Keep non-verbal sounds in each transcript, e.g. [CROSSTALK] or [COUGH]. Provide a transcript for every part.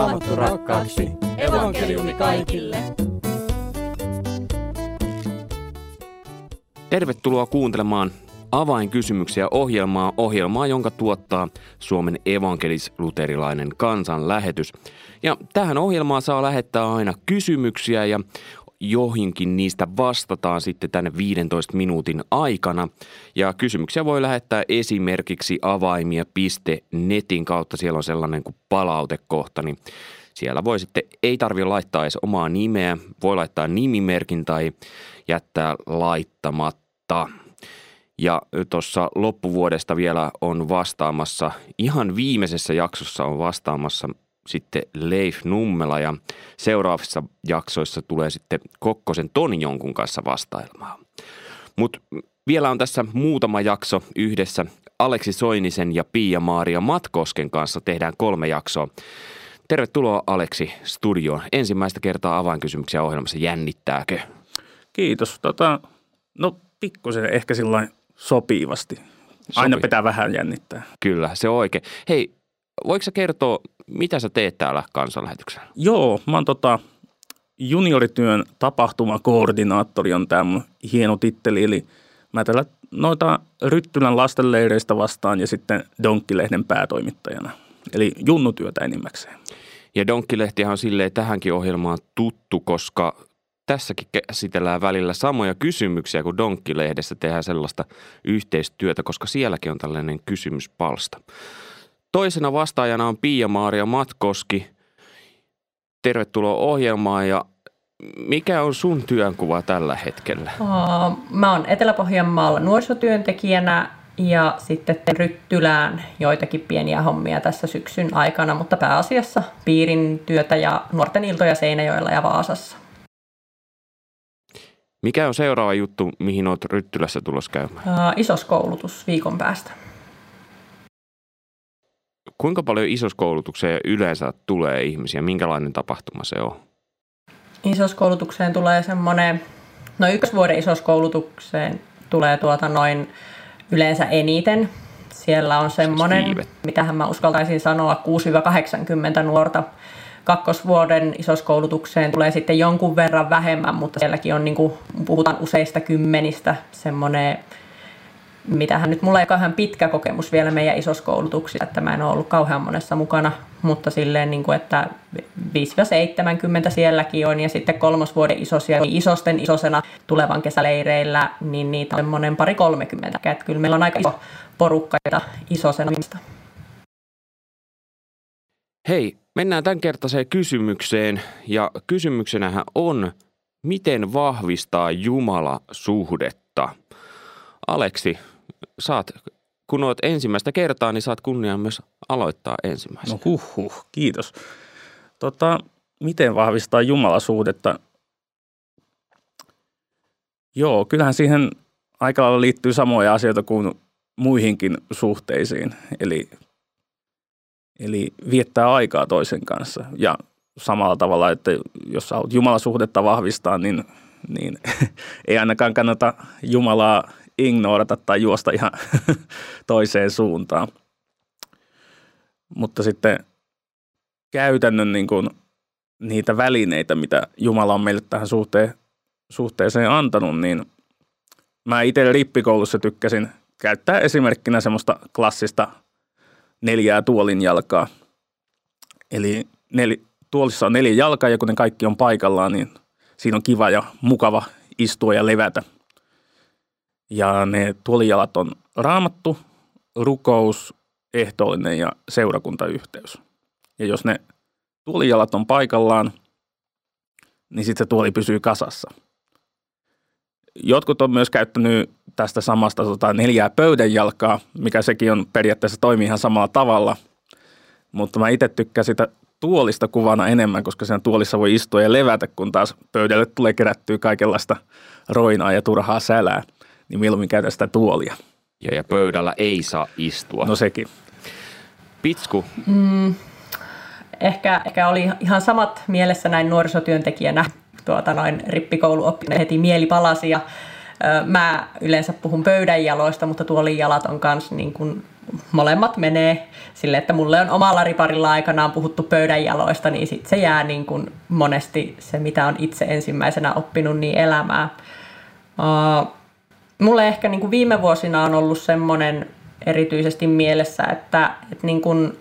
Raamattu rakkaaksi. Evankeliumi kaikille. Tervetuloa kuuntelemaan avainkysymyksiä ohjelmaa, ohjelmaa, jonka tuottaa Suomen evankelis-luterilainen kansanlähetys. Ja tähän ohjelmaan saa lähettää aina kysymyksiä ja joihinkin niistä vastataan sitten tänne 15 minuutin aikana. Ja kysymyksiä voi lähettää esimerkiksi avaimia.netin kautta. Siellä on sellainen kuin palautekohta, niin siellä voi sitten, ei tarvitse laittaa edes omaa nimeä, voi laittaa nimimerkin tai jättää laittamatta. Ja tuossa loppuvuodesta vielä on vastaamassa, ihan viimeisessä jaksossa on vastaamassa sitten Leif Nummela ja seuraavissa jaksoissa tulee sitten Kokkosen Toni jonkun kanssa vastailmaan. Mutta vielä on tässä muutama jakso yhdessä Aleksi Soinisen ja Pia-Maaria Matkosken kanssa tehdään kolme jaksoa. Tervetuloa Aleksi studioon. Ensimmäistä kertaa avainkysymyksiä ohjelmassa. Jännittääkö? Kiitos. Tota, no pikkusen ehkä sillä sopivasti. Aina Sopi- pitää vähän jännittää. Kyllä, se on oikein. Hei, voiko sä kertoa, mitä sä teet täällä kansanlähetyksellä? Joo, mä oon tota, juniorityön tapahtumakoordinaattori on tämä mun hieno titteli. Eli mä tällä noita Ryttylän lastenleireistä vastaan ja sitten Donkkilehden päätoimittajana. Eli junnutyötä enimmäkseen. Ja Donkkilehtihan on silleen tähänkin ohjelmaan tuttu, koska tässäkin käsitellään välillä samoja kysymyksiä kuin Donkkilehdessä tehdään sellaista yhteistyötä, koska sielläkin on tällainen kysymyspalsta. Toisena vastaajana on Pia-Maaria Matkoski. Tervetuloa ohjelmaan ja mikä on sun työnkuva tällä hetkellä? Aa, Mä oon Etelä-Pohjanmaalla nuorisotyöntekijänä ja sitten teen Ryttylään joitakin pieniä hommia tässä syksyn aikana, mutta pääasiassa piirin työtä ja nuorten iltoja Seinäjoella ja Vaasassa. Mikä on seuraava juttu, mihin oot Ryttylässä tulossa käymään? Aa, Isos koulutus viikon päästä. Kuinka paljon isoskoulutukseen yleensä tulee ihmisiä? Minkälainen tapahtuma se on? Isoskoulutukseen tulee semmoinen, no ykkösvuoden isoskoulutukseen tulee tuota noin yleensä eniten. Siellä on semmoinen, viivet. mitähän mä uskaltaisin sanoa, 6-80 nuorta. Kakkosvuoden isoskoulutukseen tulee sitten jonkun verran vähemmän, mutta sielläkin on, niin kuin, puhutaan useista kymmenistä, semmoinen, mitähän nyt, mulla ei kauhean pitkä kokemus vielä meidän isoskoulutuksissa, että mä en ole ollut kauhean monessa mukana, mutta silleen, niin kuin, että 5-70 sielläkin on, ja sitten kolmosvuoden isosia, eli isosten isosena tulevan kesäleireillä, niin niitä on semmoinen pari 30. Että kyllä meillä on aika iso porukka isosena. Hei, mennään tämän kertaiseen kysymykseen ja kysymyksenähän on, miten vahvistaa Jumala suhdetta? Aleksi, saat, kun olet ensimmäistä kertaa, niin saat kunnian myös aloittaa ensimmäisenä. No huh huh, kiitos. Tota, miten vahvistaa jumalasuhdetta? Joo, kyllähän siihen aika lailla liittyy samoja asioita kuin muihinkin suhteisiin. Eli, eli viettää aikaa toisen kanssa. Ja samalla tavalla, että jos sä haluat jumalasuhdetta vahvistaa, niin, niin [LAUGHS] ei ainakaan kannata Jumalaa ignorata tai juosta ihan [LAUGHS] toiseen suuntaan. Mutta sitten käytännön niin kuin, niitä välineitä, mitä Jumala on meille tähän suhteen, suhteeseen antanut, niin mä itse rippikoulussa tykkäsin käyttää esimerkkinä semmoista klassista neljää tuolin jalkaa. Eli nel, tuolissa on neljä jalkaa ja kun ne kaikki on paikallaan, niin siinä on kiva ja mukava istua ja levätä. Ja ne tuolijalat on raamattu, rukous, ehtoollinen ja seurakuntayhteys. Ja jos ne tuolijalat on paikallaan, niin sitten se tuoli pysyy kasassa. Jotkut on myös käyttänyt tästä samasta tota, neljää pöydän jalkaa, mikä sekin on periaatteessa toimii ihan samalla tavalla. Mutta mä itse tykkään sitä tuolista kuvana enemmän, koska sen tuolissa voi istua ja levätä, kun taas pöydälle tulee kerättyä kaikenlaista roinaa ja turhaa sälää. Niin mieluummin käytä sitä tuolia. Ja, ja pöydällä ei saa istua. No sekin. Pitsku, Ehkä, ehkä oli ihan samat mielessä näin nuorisotyöntekijänä. Tuota, noin rippikouluoppinen heti mieli palasi ja ö, mä yleensä puhun pöydän jaloista, mutta tuolin jalat on myös niin kuin molemmat menee sille, että mulle on omalla riparilla aikanaan puhuttu pöydän jaloista, niin sit se jää niin kuin monesti se, mitä on itse ensimmäisenä oppinut, niin elämää. Uh, mulle ehkä niin kuin viime vuosina on ollut semmoinen erityisesti mielessä, että, että niin kuin,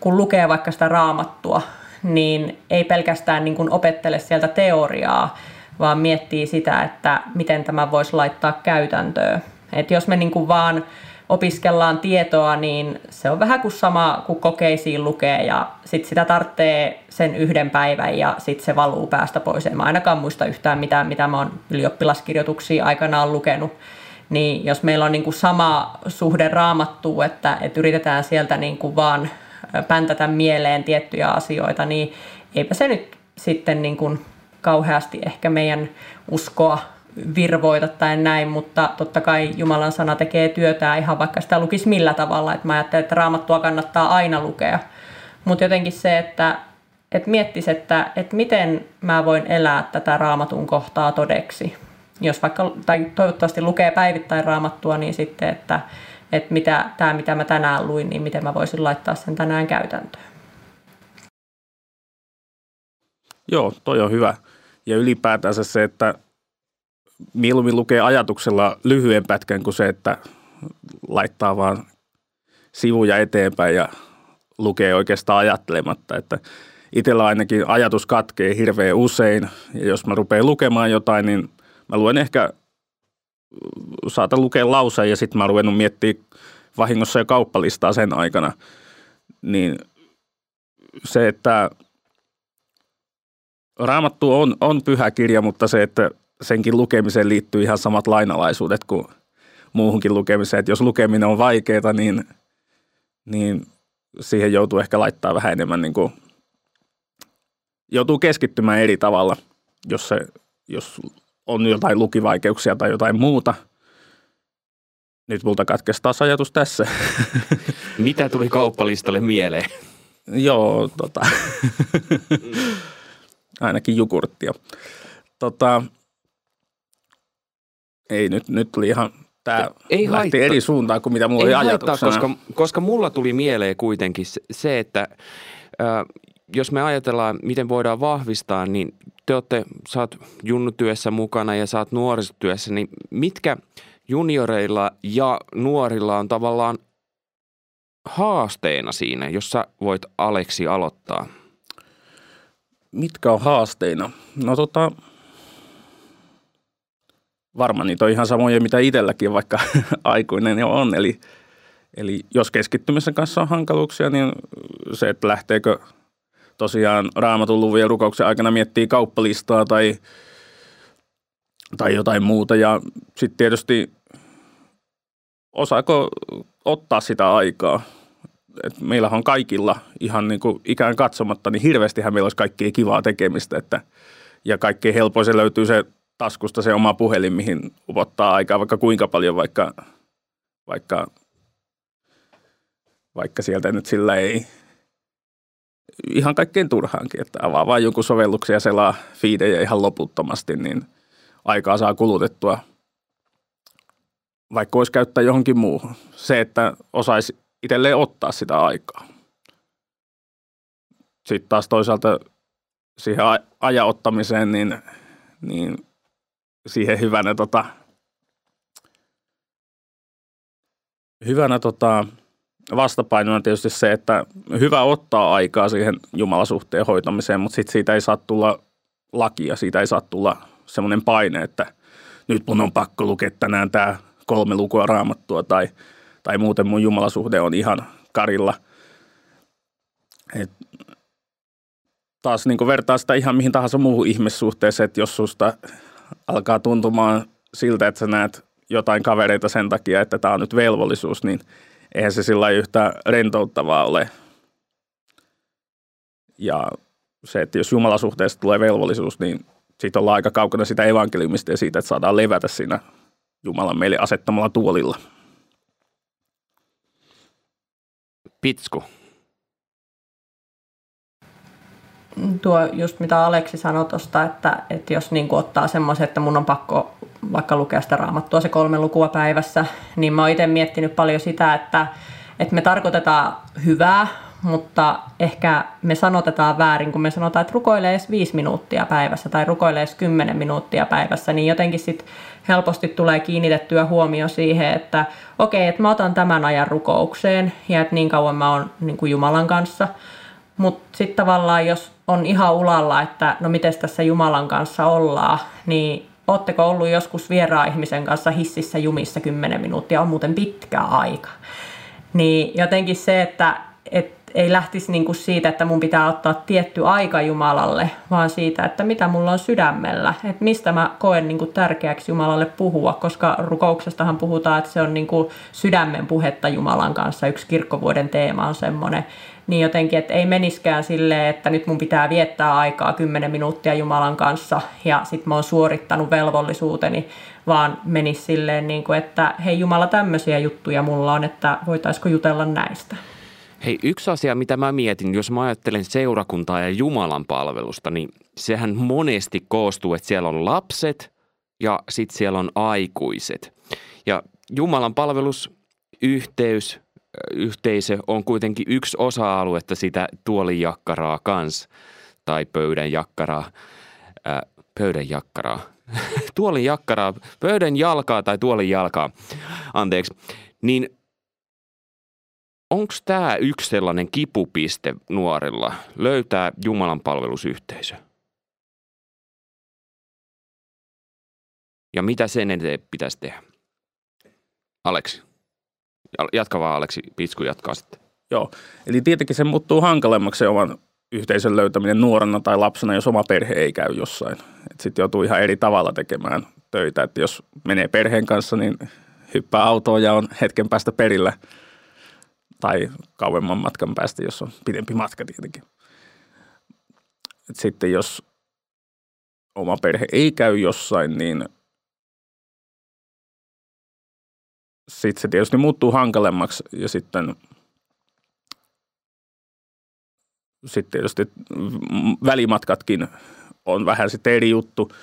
kun lukee vaikka sitä raamattua, niin ei pelkästään niin kuin opettele sieltä teoriaa, vaan miettii sitä, että miten tämä voisi laittaa käytäntöön. Et jos me niin kuin vaan opiskellaan tietoa, niin se on vähän kuin sama kuin kokeisiin lukee ja sitten sitä tarvitsee sen yhden päivän ja sitten se valuu päästä pois. En mä ainakaan muista yhtään mitään, mitä mä oon ylioppilaskirjoituksia aikanaan lukenut. Niin jos meillä on niin kuin sama suhde raamattuu, että, että yritetään sieltä niin kuin vaan päntätä mieleen tiettyjä asioita, niin eipä se nyt sitten niin kuin kauheasti ehkä meidän uskoa virvoita tai näin, mutta totta kai Jumalan sana tekee työtään ihan vaikka sitä lukisi millä tavalla. Että mä ajattelen, että raamattua kannattaa aina lukea. Mutta jotenkin se, että, että miettisi, että, että miten mä voin elää tätä raamatun kohtaa todeksi. Jos vaikka, tai toivottavasti lukee päivittäin raamattua, niin sitten, että, että mitä, tämä mitä mä tänään luin, niin miten mä voisin laittaa sen tänään käytäntöön. Joo, toi on hyvä. Ja ylipäätänsä se, että mieluummin lukee ajatuksella lyhyen pätkän kuin se, että laittaa vaan sivuja eteenpäin ja lukee oikeastaan ajattelematta. Että itsellä ainakin ajatus katkee hirveän usein ja jos mä rupean lukemaan jotain, niin mä luen ehkä, saatan lukea lauseen ja sitten mä ruvennut miettimään vahingossa jo kauppalistaa sen aikana. Niin se, että Raamattu on, on pyhä kirja, mutta se, että senkin lukemiseen liittyy ihan samat lainalaisuudet kuin muuhunkin lukemiseen. Että jos lukeminen on vaikeaa, niin, niin siihen joutuu ehkä laittaa vähän enemmän niin kuin, joutuu keskittymään eri tavalla, jos, se, jos on jotain lukivaikeuksia tai jotain muuta. Nyt multa katkesi taas ajatus tässä. [LAUGHS] Mitä tuli kauppalistalle mieleen? Joo, tota, [LAUGHS] ainakin jukurttia. Tota, ei, nyt, nyt tuli ihan, tämä ei lähti haittaa. eri suuntaan kuin mitä mulla ei oli ajatuksena. Koska, koska mulla tuli mieleen kuitenkin se, että äh, jos me ajatellaan, miten voidaan vahvistaa, niin te olette, sä oot junnutyössä mukana ja sä oot nuorisotyössä, niin mitkä junioreilla ja nuorilla on tavallaan haasteena siinä, jos sä voit Aleksi aloittaa? Mitkä on haasteina? No tota, varmaan niitä on ihan samoja, mitä itselläkin, vaikka [LAUGHS] aikuinen jo on. Eli, eli jos keskittymisen kanssa on hankaluuksia, niin se, että lähteekö tosiaan raamatun luvun ja rukouksen aikana miettii kauppalistaa tai, tai jotain muuta. Ja sitten tietysti osaako ottaa sitä aikaa. Et meillähän on kaikilla ihan niin kuin ikään katsomatta, niin hirveästihän meillä olisi kaikkea kivaa tekemistä. Että, ja kaikkein helpoin se löytyy se taskusta se oma puhelin, mihin upottaa aikaa vaikka kuinka paljon, vaikka, vaikka, vaikka sieltä nyt sillä ei ihan kaikkein turhaankin, että avaa vain jonkun sovelluksen ja selaa fiidejä ihan loputtomasti, niin aikaa saa kulutettua, vaikka voisi käyttää johonkin muuhun. Se, että osaisi itselleen ottaa sitä aikaa. Sitten taas toisaalta siihen ajaottamiseen, niin, niin siihen hyvänä, tota, hyvänä tota, vastapainona tietysti se, että hyvä ottaa aikaa siihen jumalasuhteen hoitamiseen, mutta sitten siitä ei saa tulla lakia, siitä ei saa tulla semmoinen paine, että nyt mun on pakko lukea tänään tämä kolme lukua raamattua tai, tai muuten mun jumalasuhde on ihan karilla. Et taas niin vertaa sitä ihan mihin tahansa muuhun ihmissuhteeseen, että jos susta alkaa tuntumaan siltä, että sä näet jotain kavereita sen takia, että tämä on nyt velvollisuus, niin eihän se sillä yhtä rentouttavaa ole. Ja se, että jos jumalasuhteesta tulee velvollisuus, niin siitä ollaan aika kaukana sitä evankeliumista ja siitä, että saadaan levätä siinä Jumalan meille asettamalla tuolilla. Pitsku tuo just mitä Aleksi sanoi tuosta, että, että jos niin ottaa semmoisen, että mun on pakko vaikka lukea sitä raamattua se kolme lukua päivässä, niin mä oon itse miettinyt paljon sitä, että, että me tarkoitetaan hyvää, mutta ehkä me sanotetaan väärin, kun me sanotaan, että rukoilee edes viisi minuuttia päivässä tai rukoilee edes kymmenen minuuttia päivässä, niin jotenkin sitten helposti tulee kiinnitettyä huomio siihen, että okei, okay, että mä otan tämän ajan rukoukseen ja että niin kauan mä oon niin kuin Jumalan kanssa. Mutta sitten tavallaan, jos on ihan ulalla, että no miten tässä Jumalan kanssa ollaan, niin Oletteko ollut joskus vieraan ihmisen kanssa hississä jumissa 10 minuuttia, on muuten pitkä aika. Niin jotenkin se, että, että ei lähtisi niinku siitä, että mun pitää ottaa tietty aika Jumalalle, vaan siitä, että mitä mulla on sydämellä, että mistä mä koen niinku tärkeäksi Jumalalle puhua, koska rukouksestahan puhutaan, että se on niinku sydämen puhetta Jumalan kanssa. Yksi kirkkovuoden teema on semmoinen, niin jotenkin, että ei meniskään silleen, että nyt mun pitää viettää aikaa 10 minuuttia Jumalan kanssa ja sitten mä oon suorittanut velvollisuuteni, vaan menisi silleen, niin kuin, että hei Jumala, tämmöisiä juttuja mulla on, että voitaisiko jutella näistä. Hei, yksi asia, mitä mä mietin, jos mä ajattelen seurakuntaa ja Jumalan palvelusta, niin sehän monesti koostuu, että siellä on lapset ja sitten siellä on aikuiset. Ja Jumalan palvelus, yhteys, yhteisö on kuitenkin yksi osa-aluetta sitä tuolin jakkaraa kans, tai pöydän jakkaraa, ää, pöydän jakkaraa, [LAUGHS] tuolin jakkaraa, pöydän jalkaa tai tuolin jalkaa, anteeksi, niin onko tämä yksi sellainen kipupiste nuorilla löytää Jumalan palvelusyhteisö? Ja mitä sen eteen pitäisi tehdä? Aleksi. Jatka vaan Aleksi, Pitsku jatkaa sitten. Joo, eli tietenkin se muuttuu hankalemmaksi se oman yhteisön löytäminen nuorena tai lapsena, jos oma perhe ei käy jossain. Sitten joutuu ihan eri tavalla tekemään töitä. Että jos menee perheen kanssa, niin hyppää autoon ja on hetken päästä perillä – tai kauemman matkan päästä, jos on pidempi matka tietenkin. Et sitten jos oma perhe ei käy jossain, niin sitten se tietysti muuttuu hankalemmaksi ja sitten, sitten tietysti välimatkatkin on vähän sitten eri juttu –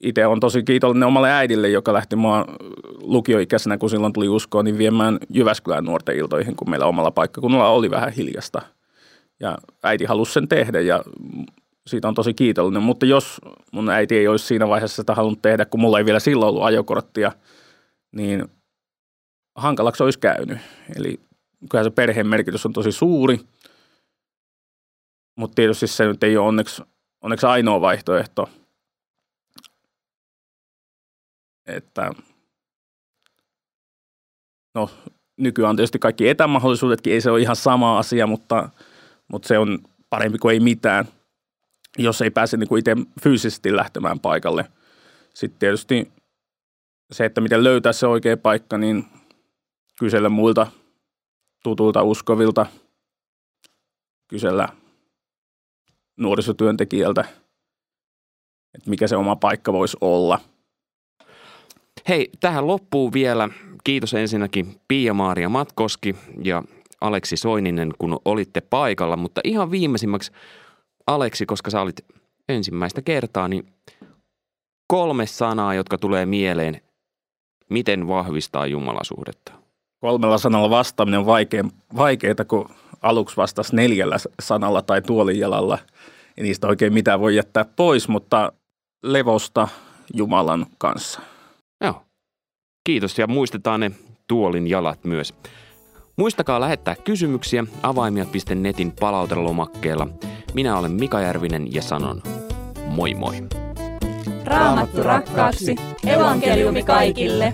itse on tosi kiitollinen omalle äidille, joka lähti mua lukioikäisenä, kun silloin tuli uskoa, niin viemään Jyväskylän nuorten iltoihin, kun meillä omalla paikkakunnalla oli vähän hiljasta. Ja äiti halusi sen tehdä ja siitä on tosi kiitollinen. Mutta jos mun äiti ei olisi siinä vaiheessa sitä halunnut tehdä, kun mulla ei vielä silloin ollut ajokorttia, niin hankalaksi olisi käynyt. Eli kyllä se perheen merkitys on tosi suuri, mutta tietysti se nyt ei ole onneksi, onneksi ainoa vaihtoehto – että no nykyään on tietysti kaikki etämahdollisuudetkin, ei se ole ihan sama asia, mutta, mutta se on parempi kuin ei mitään, jos ei pääse niin kuin itse fyysisesti lähtemään paikalle. Sitten tietysti se, että miten löytää se oikea paikka, niin kysellä muilta tutulta uskovilta, kysellä nuorisotyöntekijältä, että mikä se oma paikka voisi olla – Hei, tähän loppuu vielä kiitos ensinnäkin Pia-Maaria Matkoski ja Aleksi Soininen, kun olitte paikalla. Mutta ihan viimeisimmäksi, Aleksi, koska sä olit ensimmäistä kertaa, niin kolme sanaa, jotka tulee mieleen. Miten vahvistaa jumalasuhdetta? Kolmella sanalla vastaaminen on vaikea, vaikeaa, kun aluksi vastasi neljällä sanalla tai tuolijalalla. Ei niistä oikein mitään voi jättää pois, mutta levosta Jumalan kanssa. Kiitos ja muistetaan ne tuolin jalat myös. Muistakaa lähettää kysymyksiä avaimia.netin palautelomakkeella. Minä olen Mika Järvinen ja sanon moi moi. Raamattu rakkaaksi, evankeliumi kaikille.